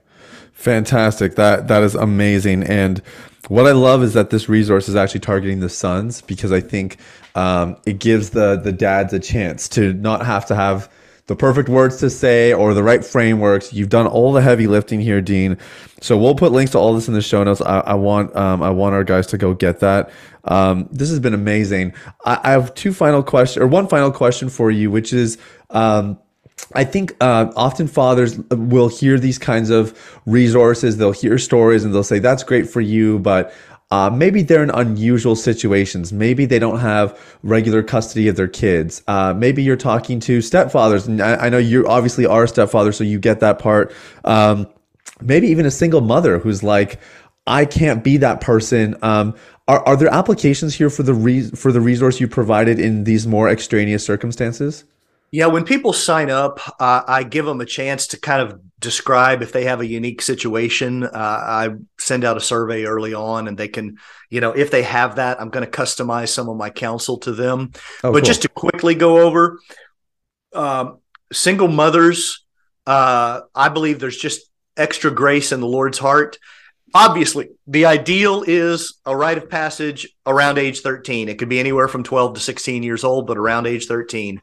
fantastic. That that is amazing. And what I love is that this resource is actually targeting the sons because I think um, it gives the the dads a chance to not have to have the perfect words to say or the right frameworks. You've done all the heavy lifting here, Dean. So we'll put links to all this in the show notes. I, I want um, I want our guys to go get that. Um, this has been amazing. I, I, have two final questions or one final question for you, which is. Um, I think uh, often fathers will hear these kinds of resources. They'll hear stories and they'll say, "That's great for you," but uh, maybe they're in unusual situations. Maybe they don't have regular custody of their kids. Uh, maybe you're talking to stepfathers, and I, I, know you obviously are a stepfather, so you get that part. Um, maybe even a single mother who's like, I can't be that person. Um, are, are there applications here for the re- for the resource you provided in these more extraneous circumstances? Yeah, when people sign up, uh, I give them a chance to kind of describe if they have a unique situation. Uh, I send out a survey early on, and they can, you know, if they have that, I'm going to customize some of my counsel to them. Oh, but cool. just to quickly go over, um, single mothers, uh, I believe there's just extra grace in the Lord's heart. Obviously, the ideal is a rite of passage around age 13. It could be anywhere from 12 to 16 years old, but around age 13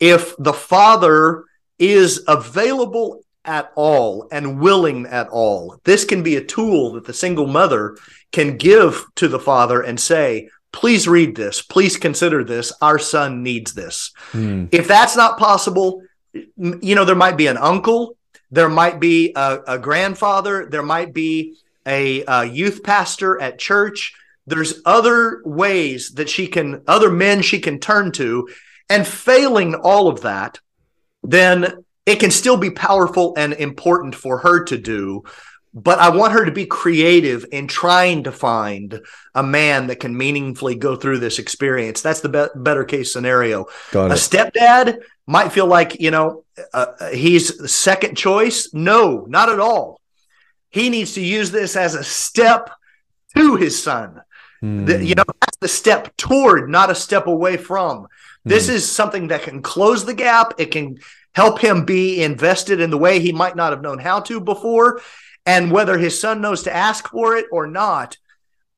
if the father is available at all and willing at all, this can be a tool that the single mother can give to the father and say, please read this. Please consider this. Our son needs this. Mm. If that's not possible, you know, there might be an uncle, there might be a, a grandfather, there might be a, a youth pastor at church. There's other ways that she can, other men she can turn to and failing all of that, then it can still be powerful and important for her to do. But I want her to be creative in trying to find a man that can meaningfully go through this experience. That's the be- better case scenario. a stepdad might feel like, you know, uh, uh he's second choice. No, not at all. He needs to use this as a step to his son. Hmm. The, you know, that's the step toward, not a step away from. This mm. is something that can close the gap. It can help him be invested in the way he might not have known how to before. And whether his son knows to ask for it or not,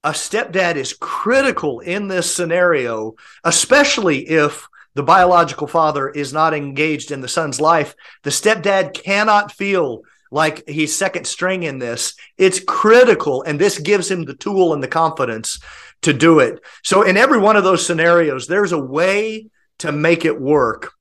a stepdad is critical in this scenario, especially if the biological father is not engaged in the son's life. The stepdad cannot feel like he's second string in this. It's critical. And this gives him the tool and the confidence to do it. So, in every one of those scenarios, there's a way to make it work.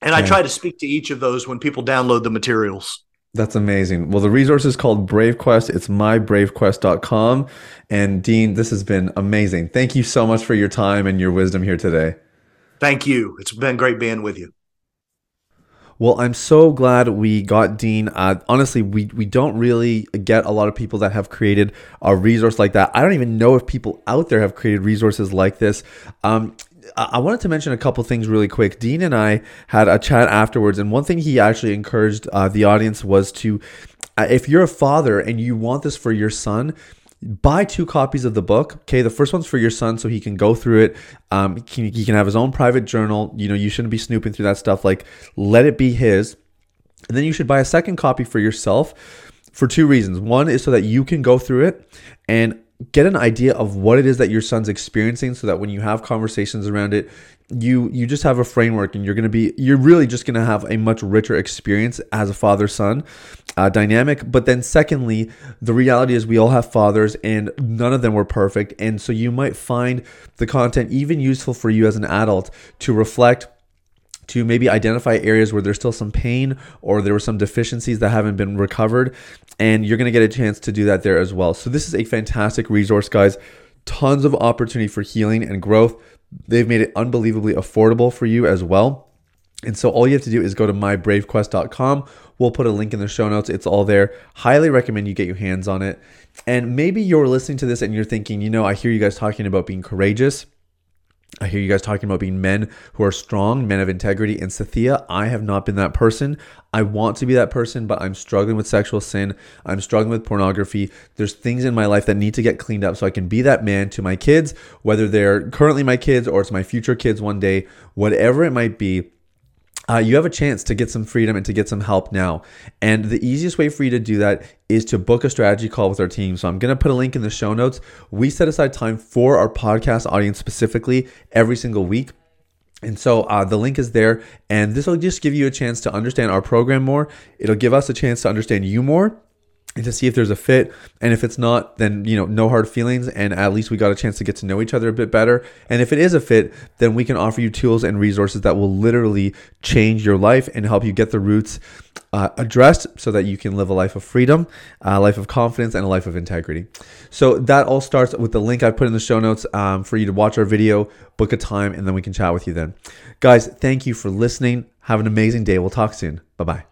And I try to speak to each of those when people download the materials. That's amazing. Well, the resource is called Brave Quest. It's mybravequest.com. And Dean, this has been amazing. Thank you so much for your time and your wisdom here today. Thank you. It's been great being with you. Well, I'm so glad we got Dean. Uh, honestly, we, we don't really get a lot of people that have created a resource like that. I don't even know if people out there have created resources like this. Um, I wanted to mention a couple things really quick. Dean and I had a chat afterwards, and one thing he actually encouraged uh, the audience was to uh, if you're a father and you want this for your son, buy two copies of the book. Okay, the first one's for your son so he can go through it. Um, he can, he can have his own private journal. You know, you shouldn't be snooping through that stuff. Like, let it be his. And then you should buy a second copy for yourself for two reasons. One is so that you can go through it and get an idea of what it is that your son's experiencing so that when you have conversations around it you you just have a framework and you're going to be you're really just going to have a much richer experience as a father son uh, dynamic but then secondly the reality is we all have fathers and none of them were perfect and so you might find the content even useful for you as an adult to reflect to maybe identify areas where there's still some pain or there were some deficiencies that haven't been recovered. And you're going to get a chance to do that there as well. So, this is a fantastic resource, guys. Tons of opportunity for healing and growth. They've made it unbelievably affordable for you as well. And so, all you have to do is go to mybravequest.com. We'll put a link in the show notes. It's all there. Highly recommend you get your hands on it. And maybe you're listening to this and you're thinking, you know, I hear you guys talking about being courageous I hear you guys talking about being men who are strong, men of integrity. And Sathiya, I have not been that person. I want to be that person, but I'm struggling with sexual sin. I'm struggling with pornography. There's things in my life that need to get cleaned up so I can be that man to my kids, whether they're currently my kids or it's my future kids one day, whatever it might be uh, you have a chance to get some freedom and to get some help now. And the easiest way for you to do that is to book a strategy call with our team. So I'm going to put a link in the show notes. We set aside time for our podcast audience specifically every single week. And so uh, the link is there, and this will just give you a chance to understand our program more. It'll give us a chance to understand you more and to see if there's a fit. And if it's not, then, you know, no hard feelings. And at least we got a chance to get to know each other a bit better. And if it is a fit, then we can offer you tools and resources that will literally change your life and help you get the roots uh, addressed so that you can live a life of freedom, a life of confidence, and a life of integrity. So that all starts with the link I put in the show notes um, for you to watch our video, book a time, and then we can chat with you then. Guys, thank you for listening. Have an amazing day. We'll talk soon. Bye bye.